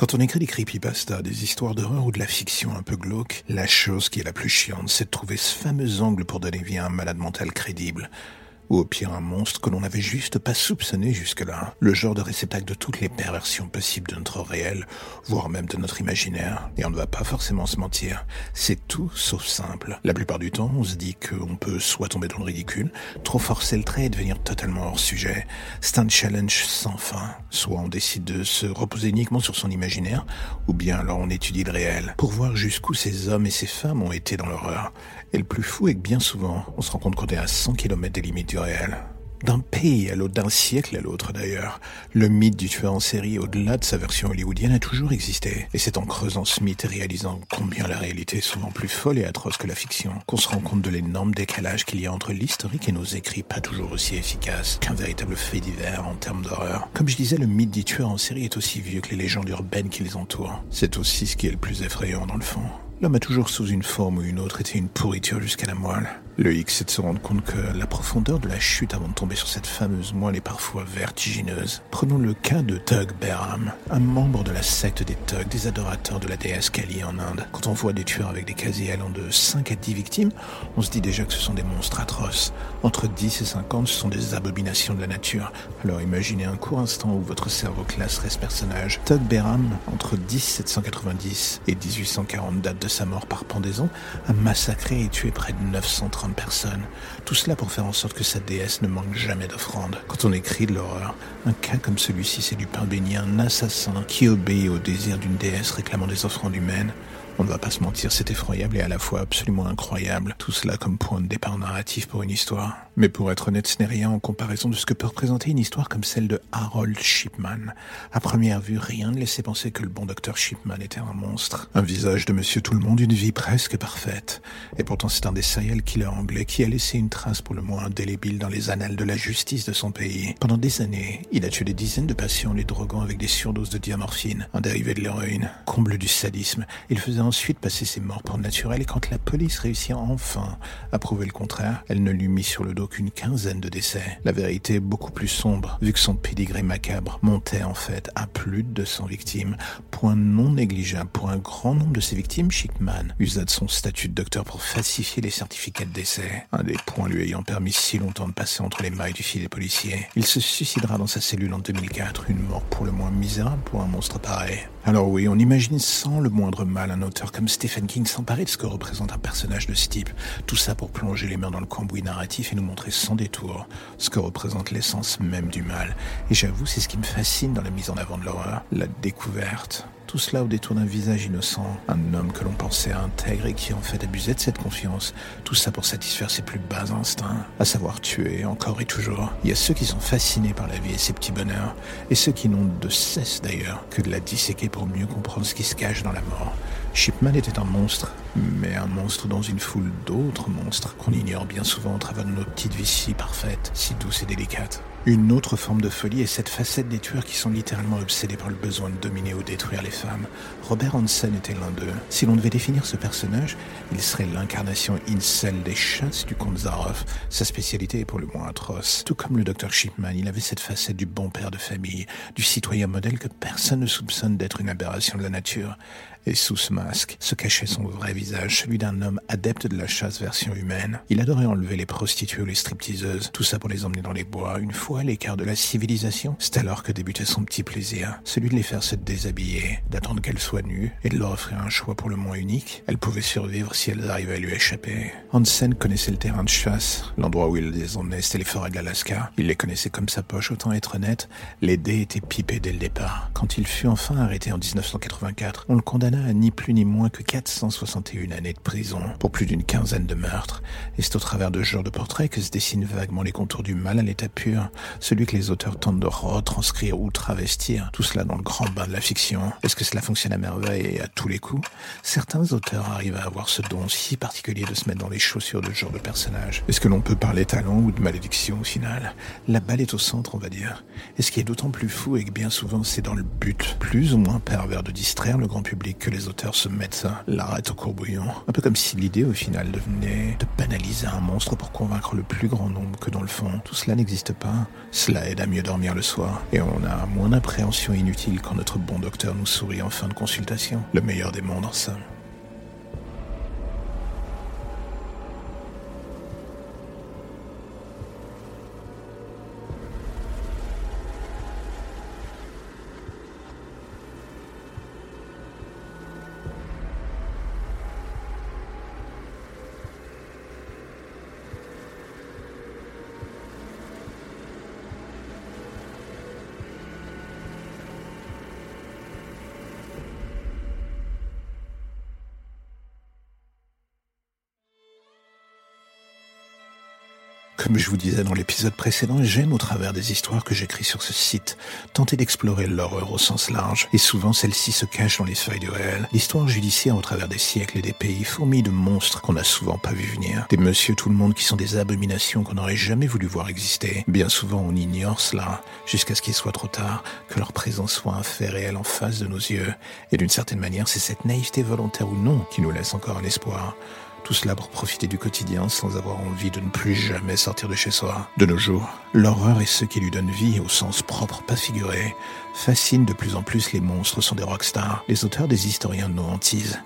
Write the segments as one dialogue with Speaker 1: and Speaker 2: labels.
Speaker 1: Quand on écrit des creepypastas, des histoires d'horreur ou de la fiction un peu glauque, la chose qui est la plus chiante, c'est de trouver ce fameux angle pour donner vie à un malade mental crédible ou au pire un monstre que l'on n'avait juste pas soupçonné jusque-là, le genre de réceptacle de toutes les perversions possibles de notre réel, voire même de notre imaginaire. Et on ne va pas forcément se mentir, c'est tout sauf simple. La plupart du temps, on se dit qu'on peut soit tomber dans le ridicule, trop forcer le trait et devenir totalement hors sujet. C'est un challenge sans fin. Soit on décide de se reposer uniquement sur son imaginaire, ou bien alors on étudie le réel, pour voir jusqu'où ces hommes et ces femmes ont été dans l'horreur. Et le plus fou est que bien souvent, on se rend compte qu'on est à 100 km des limites du D'un pays à l'autre, d'un siècle à l'autre d'ailleurs, le mythe du tueur en série, au-delà de sa version hollywoodienne, a toujours existé. Et c'est en creusant ce mythe et réalisant combien la réalité est souvent plus folle et atroce que la fiction, qu'on se rend compte de l'énorme décalage qu'il y a entre l'historique et nos écrits pas toujours aussi efficaces qu'un véritable fait divers en termes d'horreur. Comme je disais, le mythe du tueur en série est aussi vieux que les légendes urbaines qui les entourent. C'est aussi ce qui est le plus effrayant dans le fond. L'homme a toujours sous une forme ou une autre été une pourriture jusqu'à la moelle. Le X, c'est de se rendre compte que la profondeur de la chute avant de tomber sur cette fameuse moelle est parfois vertigineuse. Prenons le cas de Tug Behram, un membre de la secte des Tug, des adorateurs de la déesse Kali en Inde. Quand on voit des tueurs avec des casiers allant de 5 à 10 victimes, on se dit déjà que ce sont des monstres atroces. Entre 10 et 50, ce sont des abominations de la nature. Alors imaginez un court instant où votre cerveau classerait ce personnage. Tug Behram, entre 1790 et 1840, date de sa mort par pendaison, a massacré et tué près de 930 personnes. Tout cela pour faire en sorte que sa déesse ne manque jamais d'offrandes. Quand on écrit de l'horreur, un cas comme celui-ci, c'est du pain béni, un assassin qui obéit au désir d'une déesse réclamant des offrandes humaines. On ne va pas se mentir, c'est effroyable et à la fois absolument incroyable. Tout cela comme point de départ narratif pour une histoire. Mais pour être honnête, ce n'est rien en comparaison de ce que peut représenter une histoire comme celle de Harold Shipman. À première vue, rien ne laissait penser que le bon docteur Shipman était un monstre. Un visage de monsieur tout le monde, une vie presque parfaite. Et pourtant, c'est un des serial killers anglais qui a laissé une trace pour le moins indélébile dans les annales de la justice de son pays. Pendant des années, il a tué des dizaines de patients les droguant avec des surdoses de diamorphine, un dérivé de l'héroïne. Comble du sadisme, il faisait ensuite passer ses morts pour naturel et quand la police réussit enfin à prouver le contraire, elle ne lui mit sur le dos qu'une quinzaine de décès. La vérité est beaucoup plus sombre, vu que son pédigré macabre montait en fait à plus de 200 victimes. Point non négligeable pour un grand nombre de ces victimes, Shipman usa de son statut de docteur pour falsifier les certificats de décès, un des points lui ayant permis si longtemps de passer entre les mailles du filet policier. Il se suicidera dans sa cellule en 2004, une mort pour le moins misérable pour un monstre pareil. Alors oui, on imagine sans le moindre mal un auteur comme Stephen King s'emparer de ce que représente un personnage de ce type. Tout ça pour plonger les mains dans le cambouis narratif et nous montrer sans détour ce que représente l'essence même du mal. Et j'avoue, c'est ce qui me fascine dans la mise en avant de l'horreur, la découverte. Tout cela au détour d'un visage innocent, un homme que l'on pensait intègre et qui en fait abusait de cette confiance. Tout ça pour satisfaire ses plus bas instincts, à savoir tuer encore et toujours. Il y a ceux qui sont fascinés par la vie et ses petits bonheurs, et ceux qui n'ont de cesse d'ailleurs que de la disséquer pour mieux comprendre ce qui se cache dans la mort. Shipman était un monstre, mais un monstre dans une foule d'autres monstres qu'on ignore bien souvent au travers de nos petites vies si parfaites, si douces et délicates. Une autre forme de folie est cette facette des tueurs qui sont littéralement obsédés par le besoin de dominer ou détruire les femmes. Robert Hansen était l'un d'eux. Si l'on devait définir ce personnage, il serait l'incarnation incel des chasses du comte Zaroff. Sa spécialité est pour le moins atroce. Tout comme le docteur Shipman, il avait cette facette du bon père de famille, du citoyen modèle que personne ne soupçonne d'être une aberration de la nature. Et sous ce masque se cachait son vrai visage, celui d'un homme adepte de la chasse version humaine. Il adorait enlever les prostituées ou les stripteaseuses, tout ça pour les emmener dans les bois, une fois à l'écart de la civilisation. C'est alors que débutait son petit plaisir, celui de les faire se déshabiller, d'attendre qu'elles soient nues et de leur offrir un choix pour le moins unique. Elles pouvaient survivre si elles arrivaient à lui échapper. Hansen connaissait le terrain de chasse, l'endroit où il les emmenait, c'était les forêts de l'Alaska. Il les connaissait comme sa poche, autant être honnête, les dés étaient pipés dès le départ. Quand il fut enfin arrêté en 1984, on le condamna à ni plus ni moins que 461 années de prison pour plus d'une quinzaine de meurtres. Et c'est au travers de ce genre de portrait que se dessinent vaguement les contours du mal à l'état pur, celui que les auteurs tentent de retranscrire ou travestir, tout cela dans le grand bain de la fiction. Est-ce que cela fonctionne à merveille et à tous les coups? Certains auteurs arrivent à avoir ce don si particulier de se mettre dans les chaussures de ce genre de personnage. Est-ce que l'on peut parler talent ou de malédiction au final? La balle est au centre, on va dire. Et ce qui est d'autant plus fou est que bien souvent c'est dans le but, plus ou moins pervers, de distraire le grand public que les auteurs se mettent l'arrête au courbouillon. Un peu comme si l'idée au final devenait de banaliser un monstre pour convaincre le plus grand nombre que dans le fond, tout cela n'existe pas. Cela aide à mieux dormir le soir. Et on a moins d'appréhension inutile quand notre bon docteur nous sourit en fin de consultation. Le meilleur des mondes en somme. Comme je vous disais dans l'épisode précédent, j'aime au travers des histoires que j'écris sur ce site tenter d'explorer l'horreur au sens large. Et souvent celle-ci se cache dans les feuilles de réel. L'histoire judiciaire au travers des siècles et des pays fourmis de monstres qu'on n'a souvent pas vu venir. Des monsieur tout le monde qui sont des abominations qu'on n'aurait jamais voulu voir exister. Bien souvent on ignore cela jusqu'à ce qu'il soit trop tard, que leur présence soit un fait réel en face de nos yeux. Et d'une certaine manière c'est cette naïveté volontaire ou non qui nous laisse encore un espoir. Tout cela pour profiter du quotidien sans avoir envie de ne plus jamais sortir de chez soi. De nos jours, l'horreur et ceux qui lui donnent vie au sens propre, pas figuré, fascinent de plus en plus les monstres sont des rockstars, les auteurs des historiens de nos.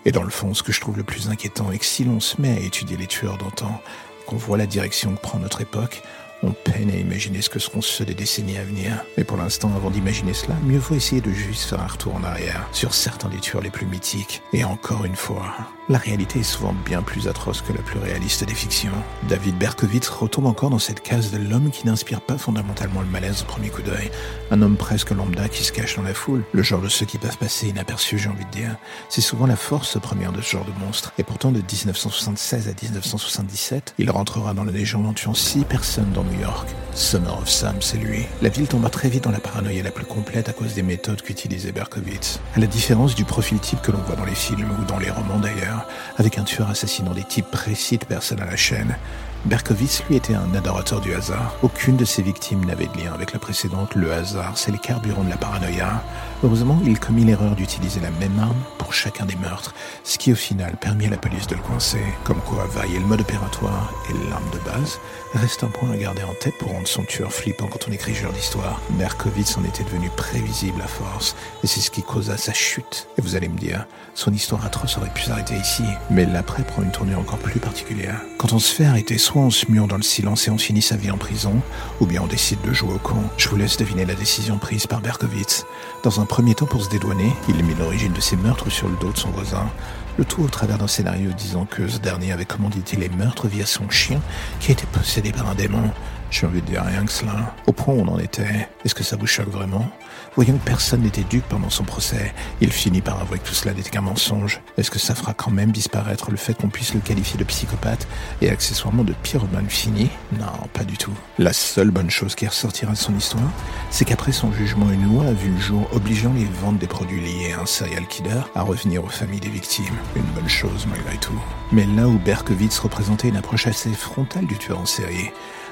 Speaker 1: Et dans le fond, ce que je trouve le plus inquiétant est que si l'on se met à étudier les tueurs d'antan, qu'on voit la direction que prend notre époque, on peine à imaginer ce que seront ceux des décennies à venir. Mais pour l'instant, avant d'imaginer cela, mieux vaut essayer de juste faire un retour en arrière sur certains des tueurs les plus mythiques. Et encore une fois, la réalité est souvent bien plus atroce que la plus réaliste des fictions. David Berkowitz retombe encore dans cette case de l'homme qui n'inspire pas fondamentalement le malaise au premier coup d'œil. Un homme presque lambda qui se cache dans la foule. Le genre de ceux qui peuvent passer inaperçus, j'ai envie de dire. C'est souvent la force première de ce genre de monstre. Et pourtant, de 1976 à 1977, il rentrera dans la légende en tuant six personnes dans York. Summer of Sam, c'est lui. La ville tomba très vite dans la paranoïa la plus complète à cause des méthodes qu'utilisait Berkowitz. À la différence du profil type que l'on voit dans les films ou dans les romans d'ailleurs, avec un tueur assassinant des types précis de personnes à la chaîne. Berkowitz, lui, était un adorateur du hasard. Aucune de ses victimes n'avait de lien avec la précédente. Le hasard, c'est les carburants de la paranoïa. Heureusement, il commit l'erreur d'utiliser la même arme pour chacun des meurtres, ce qui au final permit à la police de le coincer. Comme quoi, varier le mode opératoire et l'arme de base reste un point à garder en tête pour rendre son tueur flippant quand on écrit ce genre d'histoire. Berkowitz en était devenu prévisible à force, et c'est ce qui causa sa chute. Et vous allez me dire, son histoire atroce aurait pu s'arrêter ici, mais l'après prend une tournure encore plus particulière. Quand on se fait arrêter, soit on se mure dans le silence et on finit sa vie en prison, ou bien on décide de jouer au con. Je vous laisse deviner la décision prise par Berkowitz. Dans un premier temps, pour se dédouaner, il mit l'origine de ses meurtres sur le dos de son voisin, le tout au travers d'un scénario disant que ce dernier avait commandité les meurtres via son chien qui était possédé par un démon. J'ai envie de dire rien que cela. Au point où on en était, est-ce que ça vous choque vraiment Voyant que personne n'était dupe pendant son procès, il finit par avouer que tout cela n'était qu'un mensonge. Est-ce que ça fera quand même disparaître le fait qu'on puisse le qualifier de psychopathe et accessoirement de pyromane fini Non, pas du tout. La seule bonne chose qui ressortira de son histoire, c'est qu'après son jugement, une loi a vu le jour obligeant les ventes des produits liés à un serial killer à revenir aux familles des victimes. Une bonne chose malgré tout. Mais là où Berkowitz représentait une approche assez frontale du tueur en série,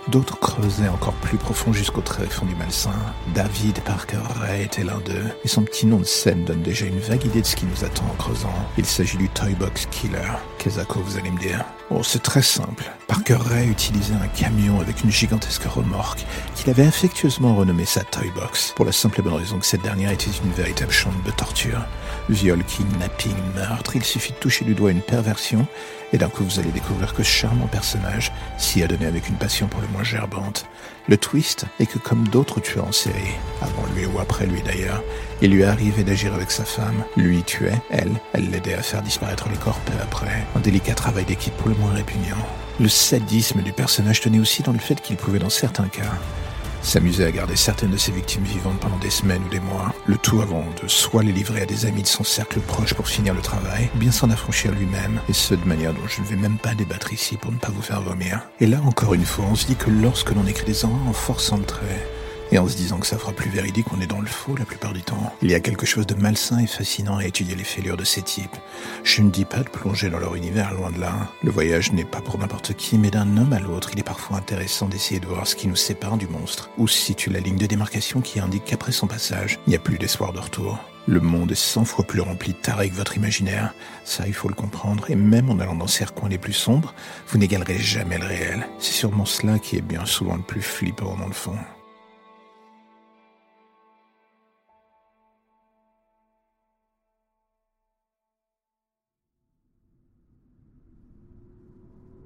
Speaker 1: D'autres creusaient encore plus profond jusqu'au tréfonds du malsain. David Parker Ray était l'un d'eux, et son petit nom de scène donne déjà une vague idée de ce qui nous attend en creusant. Il s'agit du Toy Box Killer. Kezako, vous allez me dire. Oh, c'est très simple. Parker Ray utilisait un camion avec une gigantesque remorque qu'il avait affectueusement renommé sa Toy Box, pour la simple et bonne raison que cette dernière était une véritable chambre de torture. Viol, kidnapping, meurtre, il suffit de toucher du doigt une perversion et d'un coup, vous allez découvrir que ce charmant personnage s'y a donné avec une passion pour le moins gerbante. Le twist est que comme d'autres tueurs en série, avant lui ou après lui d'ailleurs, il lui arrivait d'agir avec sa femme. Lui tuait, elle, elle l'aidait à faire disparaître les corps peu après. Un délicat travail d'équipe pour le moins répugnant. Le sadisme du personnage tenait aussi dans le fait qu'il pouvait dans certains cas s'amuser à garder certaines de ses victimes vivantes pendant des semaines ou des mois, le tout avant de soit les livrer à des amis de son cercle proche pour finir le travail, ou bien s'en affranchir lui-même, et ce de manière dont je ne vais même pas débattre ici pour ne pas vous faire vomir. Et là encore une fois, on se dit que lorsque l'on écrit des horreurs en forçant le et en se disant que ça fera plus véridique, on est dans le faux la plupart du temps. Il y a quelque chose de malsain et fascinant à étudier les fêlures de ces types. Je ne dis pas de plonger dans leur univers, loin de là. Le voyage n'est pas pour n'importe qui, mais d'un homme à l'autre, il est parfois intéressant d'essayer de voir ce qui nous sépare du monstre, ou situe la ligne de démarcation qui indique qu'après son passage, il n'y a plus d'espoir de retour. Le monde est cent fois plus rempli de tarés que votre imaginaire. Ça, il faut le comprendre. Et même en allant dans ces recoins les plus sombres, vous n'égalerez jamais le réel. C'est sûrement cela qui est bien souvent le plus flippant dans le fond.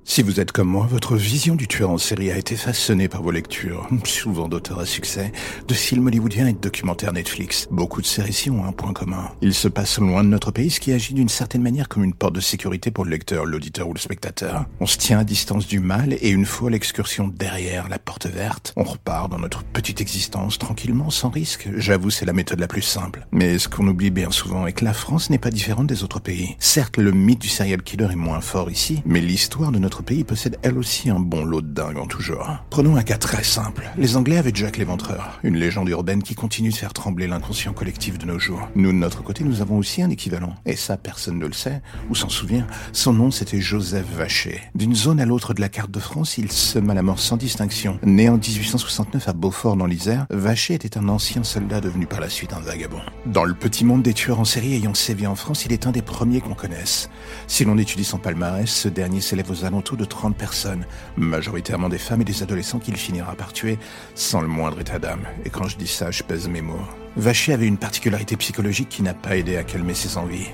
Speaker 1: Si vous êtes comme moi, votre vision du tueur en série a été façonnée par vos lectures, souvent d'auteurs à succès, de films hollywoodiens et de documentaires Netflix. Beaucoup de ces récits ont un point commun. Ils se passent loin de notre pays, ce qui agit d'une certaine manière comme une porte de sécurité pour le lecteur, l'auditeur ou le spectateur. On se tient à distance du mal et une fois l'excursion derrière la porte verte, on repart dans notre petite existence tranquillement, sans risque. J'avoue, c'est la méthode la plus simple. Mais ce qu'on oublie bien souvent est que la France n'est pas différente des autres pays. Certes, le mythe du serial killer est moins fort ici, mais l'histoire de notre pays possède elle aussi un bon lot de dingue en tout genre. Prenons un cas très simple. Les Anglais avaient Jack l'Éventreur, une légende urbaine qui continue de faire trembler l'inconscient collectif de nos jours. Nous, de notre côté, nous avons aussi un équivalent. Et ça, personne ne le sait, ou s'en souvient. Son nom, c'était Joseph Vacher. D'une zone à l'autre de la carte de France, il sema la mort sans distinction. Né en 1869 à Beaufort dans l'Isère, Vacher était un ancien soldat devenu par la suite un vagabond. Dans le petit monde des tueurs en série ayant sévi en France, il est un des premiers qu'on connaisse. Si l'on étudie son palmarès, ce dernier s'élève aux alentours de 30 personnes, majoritairement des femmes et des adolescents qu'il finira par tuer sans le moindre état d'âme. Et quand je dis ça, je pèse mes mots. Vacher avait une particularité psychologique qui n'a pas aidé à calmer ses envies.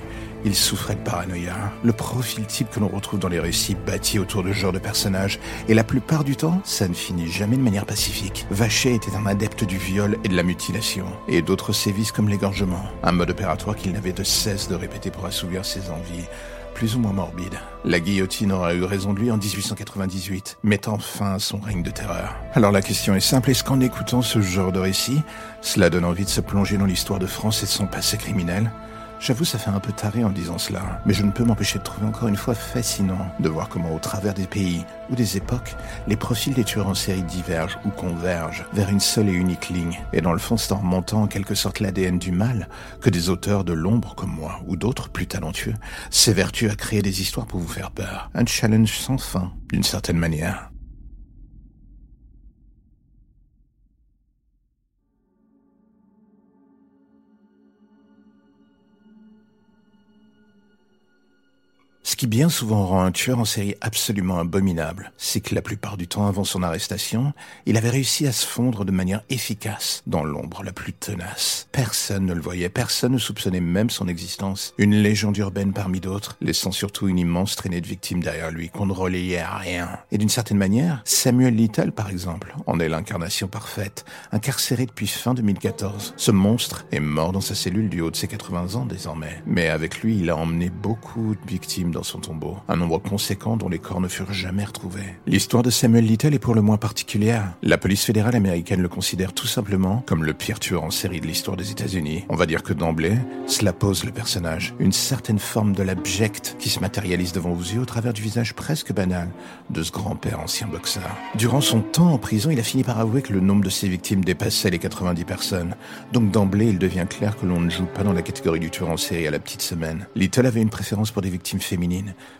Speaker 1: Il souffrait de paranoïa, le profil type que l'on retrouve dans les récits bâtis autour de ce genre de personnages, et la plupart du temps, ça ne finit jamais de manière pacifique. Vacher était un adepte du viol et de la mutilation, et d'autres sévices comme l'égorgement, un mode opératoire qu'il n'avait de cesse de répéter pour assouvir ses envies, plus ou moins morbide. La guillotine aura eu raison de lui en 1898, mettant fin à son règne de terreur. Alors la question est simple, est-ce qu'en écoutant ce genre de récit, cela donne envie de se plonger dans l'histoire de France et de son passé criminel? J'avoue, ça fait un peu taré en disant cela, mais je ne peux m'empêcher de trouver encore une fois fascinant de voir comment au travers des pays ou des époques, les profils des tueurs en série divergent ou convergent vers une seule et unique ligne. Et dans le fond, c'est en remontant en quelque sorte l'ADN du mal que des auteurs de l'ombre comme moi ou d'autres plus talentueux s'évertuent à créer des histoires pour vous faire peur. Un challenge sans fin, d'une certaine manière. Qui bien souvent rend un tueur en série absolument abominable, c'est que la plupart du temps avant son arrestation, il avait réussi à se fondre de manière efficace dans l'ombre la plus tenace. Personne ne le voyait, personne ne soupçonnait même son existence. Une légende urbaine parmi d'autres, laissant surtout une immense traînée de victimes derrière lui qu'on ne relayait à rien. Et d'une certaine manière, Samuel Little par exemple, en est l'incarnation parfaite, incarcéré depuis fin 2014. Ce monstre est mort dans sa cellule du haut de ses 80 ans désormais. Mais avec lui, il a emmené beaucoup de victimes dans son tombeau, un nombre conséquent dont les corps ne furent jamais retrouvés. L'histoire de Samuel Little est pour le moins particulière. La police fédérale américaine le considère tout simplement comme le pire tueur en série de l'histoire des États-Unis. On va dire que d'emblée, cela pose le personnage, une certaine forme de l'abject qui se matérialise devant vos yeux au travers du visage presque banal de ce grand-père ancien boxeur. Durant son temps en prison, il a fini par avouer que le nombre de ses victimes dépassait les 90 personnes. Donc d'emblée, il devient clair que l'on ne joue pas dans la catégorie du tueur en série à la petite semaine. Little avait une préférence pour des victimes féminines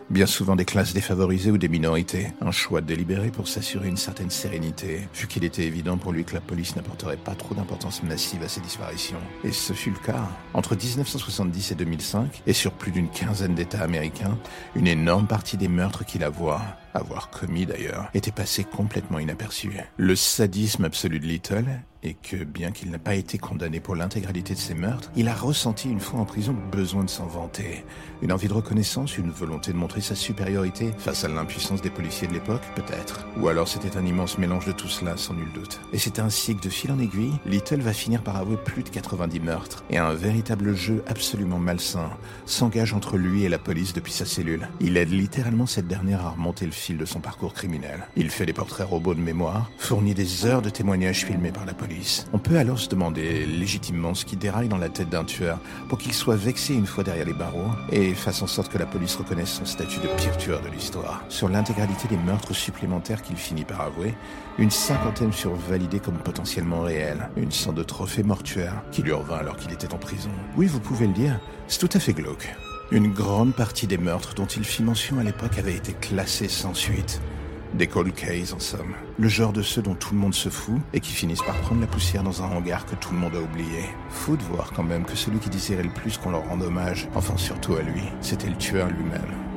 Speaker 1: bien souvent des classes défavorisées ou des minorités. Un choix délibéré pour s'assurer une certaine sérénité, vu qu'il était évident pour lui que la police n'apporterait pas trop d'importance massive à ces disparitions. Et ce fut le cas. Entre 1970 et 2005, et sur plus d'une quinzaine d'États américains, une énorme partie des meurtres qu'il avoua, avoir commis d'ailleurs, était passé complètement inaperçu. Le sadisme absolu de Little et que, bien qu'il n'ait pas été condamné pour l'intégralité de ses meurtres, il a ressenti une fois en prison le besoin de s'en vanter. Une envie de reconnaissance, une volonté de montrer sa supériorité face à l'impuissance des policiers de l'époque, peut-être. Ou alors c'était un immense mélange de tout cela, sans nul doute. Et c'est ainsi que de fil en aiguille, Little va finir par avouer plus de 90 meurtres, et un véritable jeu absolument malsain s'engage entre lui et la police depuis sa cellule. Il aide littéralement cette dernière à remonter le fil de son parcours criminel. Il fait des portraits robots de mémoire, fournit des heures de témoignages filmés par la police, on peut alors se demander légitimement ce qui déraille dans la tête d'un tueur pour qu'il soit vexé une fois derrière les barreaux et fasse en sorte que la police reconnaisse son statut de pire tueur de l'histoire. Sur l'intégralité des meurtres supplémentaires qu'il finit par avouer, une cinquantaine furent validés comme potentiellement réels, une sorte de trophée mortuaire qui lui revint alors qu'il était en prison. Oui, vous pouvez le dire, c'est tout à fait glauque. Une grande partie des meurtres dont il fit mention à l'époque avaient été classés sans suite. Des cold cases en somme. Le genre de ceux dont tout le monde se fout et qui finissent par prendre la poussière dans un hangar que tout le monde a oublié. Faut de voir quand même que celui qui désirait le plus qu'on leur rende hommage, enfin surtout à lui, c'était le tueur lui-même.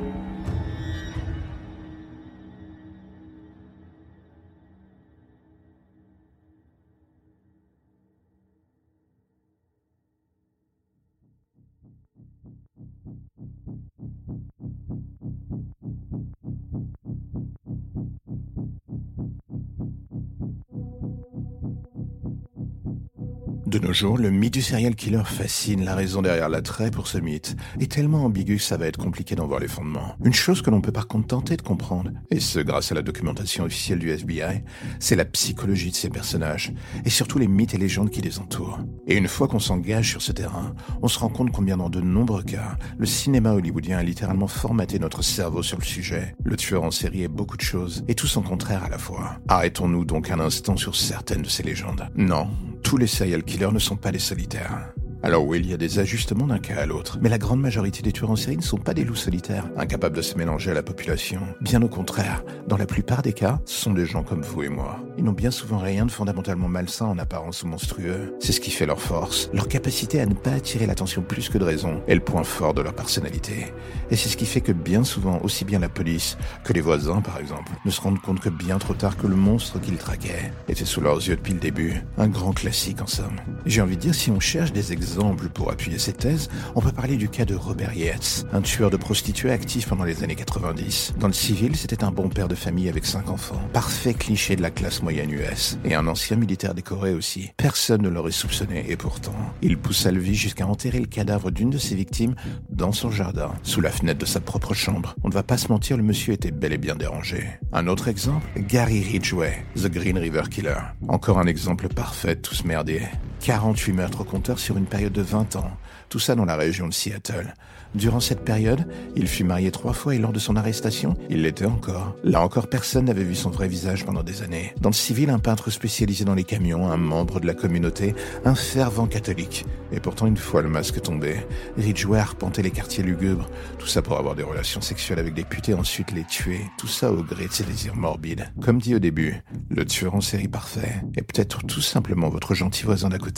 Speaker 1: De nos jours, le mythe du serial killer fascine. La raison derrière l'attrait pour ce mythe est tellement ambigu que ça va être compliqué d'en voir les fondements. Une chose que l'on peut par contre tenter de comprendre, et ce grâce à la documentation officielle du FBI, c'est la psychologie de ces personnages, et surtout les mythes et légendes qui les entourent. Et une fois qu'on s'engage sur ce terrain, on se rend compte combien dans de nombreux cas, le cinéma hollywoodien a littéralement formaté notre cerveau sur le sujet. Le tueur en série est beaucoup de choses, et tout son contraire à la fois. Arrêtons-nous donc un instant sur certaines de ces légendes. Non, tous les serial killers ne sont pas des solitaires. Alors oui, il y a des ajustements d'un cas à l'autre, mais la grande majorité des tueurs en série ne sont pas des loups solitaires, incapables de se mélanger à la population. Bien au contraire, dans la plupart des cas, ce sont des gens comme vous et moi. Ils n'ont bien souvent rien de fondamentalement malsain en apparence ou monstrueux. C'est ce qui fait leur force, leur capacité à ne pas attirer l'attention plus que de raison, est le point fort de leur personnalité. Et c'est ce qui fait que bien souvent, aussi bien la police que les voisins par exemple, ne se rendent compte que bien trop tard que le monstre qu'ils traquaient était sous leurs yeux depuis le début. Un grand classique en somme. J'ai envie de dire, si on cherche des exemples pour appuyer cette thèse, on peut parler du cas de Robert Yates, un tueur de prostituées actif pendant les années 90. Dans le civil, c'était un bon père de famille avec cinq enfants. Parfait cliché de la classe moyenne US. Et un ancien militaire décoré aussi. Personne ne l'aurait soupçonné, et pourtant, il poussa le vie jusqu'à enterrer le cadavre d'une de ses victimes dans son jardin, sous la fenêtre de sa propre chambre. On ne va pas se mentir, le monsieur était bel et bien dérangé. Un autre exemple, Gary Ridgway, The Green River Killer. Encore un exemple parfait ce merdier. 48 meurtres au compteur sur une période de 20 ans, tout ça dans la région de Seattle. Durant cette période, il fut marié trois fois et lors de son arrestation, il l'était encore. Là encore, personne n'avait vu son vrai visage pendant des années. Dans le civil, un peintre spécialisé dans les camions, un membre de la communauté, un fervent catholique. Et pourtant, une fois le masque tombé, Ridgeway arpentait les quartiers lugubres. Tout ça pour avoir des relations sexuelles avec des putes et ensuite les tuer. Tout ça au gré de ses désirs morbides. Comme dit au début, le tueur en série parfait est peut-être tout simplement votre gentil voisin d'à côté.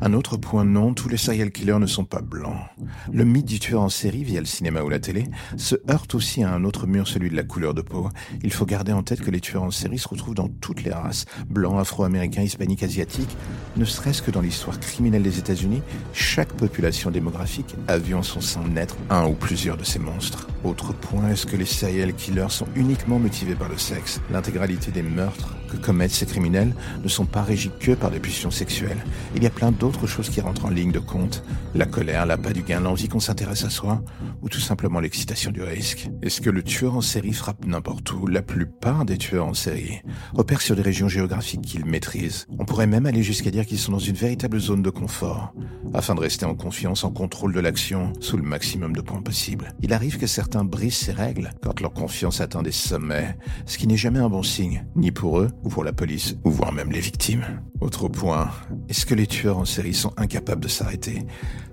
Speaker 1: Un autre point non, tous les serial killers ne sont pas blancs. Le mythe du tueur en série via le cinéma ou la télé se heurte aussi à un autre mur, celui de la couleur de peau. Il faut garder en tête que les tueurs en série se retrouvent dans toutes les races, blancs, afro-américains, hispaniques, asiatiques. Ne serait-ce que dans l'histoire criminelle des États-Unis, chaque population démographique a vu en son sein naître un ou plusieurs de ces monstres. Autre point, est-ce que les serial killers sont uniquement motivés par le sexe L'intégralité des meurtres? Que commettent ces criminels ne sont pas régis que par des pulsions sexuelles. Il y a plein d'autres choses qui rentrent en ligne de compte. La colère, l'appât du gain, l'envie qu'on s'intéresse à soi, ou tout simplement l'excitation du risque. Est-ce que le tueur en série frappe n'importe où? La plupart des tueurs en série opèrent sur des régions géographiques qu'ils maîtrisent. On pourrait même aller jusqu'à dire qu'ils sont dans une véritable zone de confort, afin de rester en confiance, en contrôle de l'action, sous le maximum de points possibles. Il arrive que certains brisent ces règles quand leur confiance atteint des sommets, ce qui n'est jamais un bon signe, ni pour eux, ou pour la police, ou voire même les victimes. Autre point, est-ce que les tueurs en série sont incapables de s'arrêter?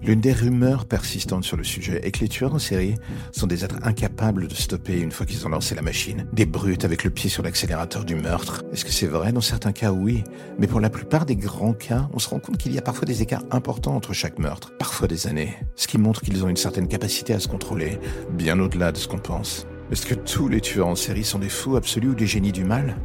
Speaker 1: L'une des rumeurs persistantes sur le sujet est que les tueurs en série sont des êtres incapables de stopper une fois qu'ils ont lancé la machine, des brutes avec le pied sur l'accélérateur du meurtre. Est-ce que c'est vrai? Dans certains cas, oui. Mais pour la plupart des grands cas, on se rend compte qu'il y a parfois des écarts importants entre chaque meurtre, parfois des années, ce qui montre qu'ils ont une certaine capacité à se contrôler, bien au-delà de ce qu'on pense. Est-ce que tous les tueurs en série sont des fous absolus ou des génies du mal?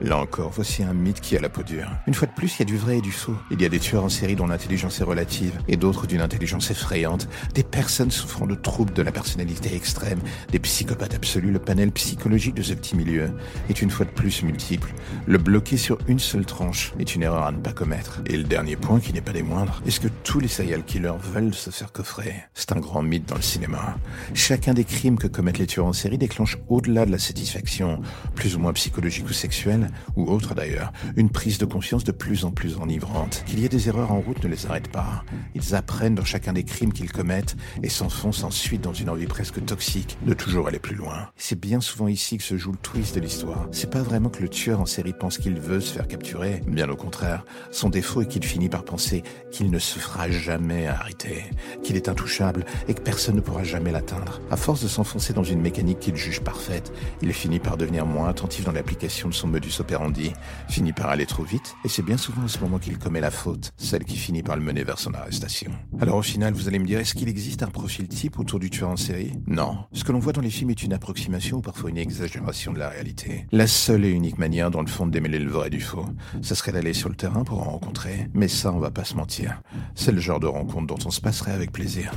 Speaker 1: Là encore, voici un mythe qui a la peau dure. Une fois de plus, il y a du vrai et du faux. Il y a des tueurs en série dont l'intelligence est relative, et d'autres d'une intelligence effrayante, des personnes souffrant de troubles de la personnalité extrême, des psychopathes absolus. Le panel psychologique de ce petit milieu est une fois de plus multiple. Le bloquer sur une seule tranche est une erreur à ne pas commettre. Et le dernier point, qui n'est pas des moindres, est-ce que tous les serial killers veulent se faire coffrer? C'est un grand mythe dans le cinéma. Chacun des crimes que commettent les tueurs en série déclenche au-delà de la satisfaction, plus ou moins psychologique ou sexuelle, ou autres d'ailleurs, une prise de conscience de plus en plus enivrante. Qu'il y ait des erreurs en route ne les arrête pas. Ils apprennent dans chacun des crimes qu'ils commettent et s'enfoncent ensuite dans une envie presque toxique de toujours aller plus loin. C'est bien souvent ici que se joue le twist de l'histoire. C'est pas vraiment que le tueur en série pense qu'il veut se faire capturer, bien au contraire. Son défaut est qu'il finit par penser qu'il ne se fera jamais arrêter, qu'il est intouchable et que personne ne pourra jamais l'atteindre. À force de s'enfoncer dans une mécanique qu'il juge parfaite, il finit par devenir moins attentif dans l'application de son modus operandi, finit par aller trop vite, et c'est bien souvent à ce moment qu'il commet la faute, celle qui finit par le mener vers son arrestation. Alors au final, vous allez me dire, est-ce qu'il existe un profil type autour du tueur en série? Non. Ce que l'on voit dans les films est une approximation ou parfois une exagération de la réalité. La seule et unique manière, dans le fond, de démêler le vrai du faux, ce serait d'aller sur le terrain pour en rencontrer, mais ça, on va pas se mentir. C'est le genre de rencontre dont on se passerait avec plaisir.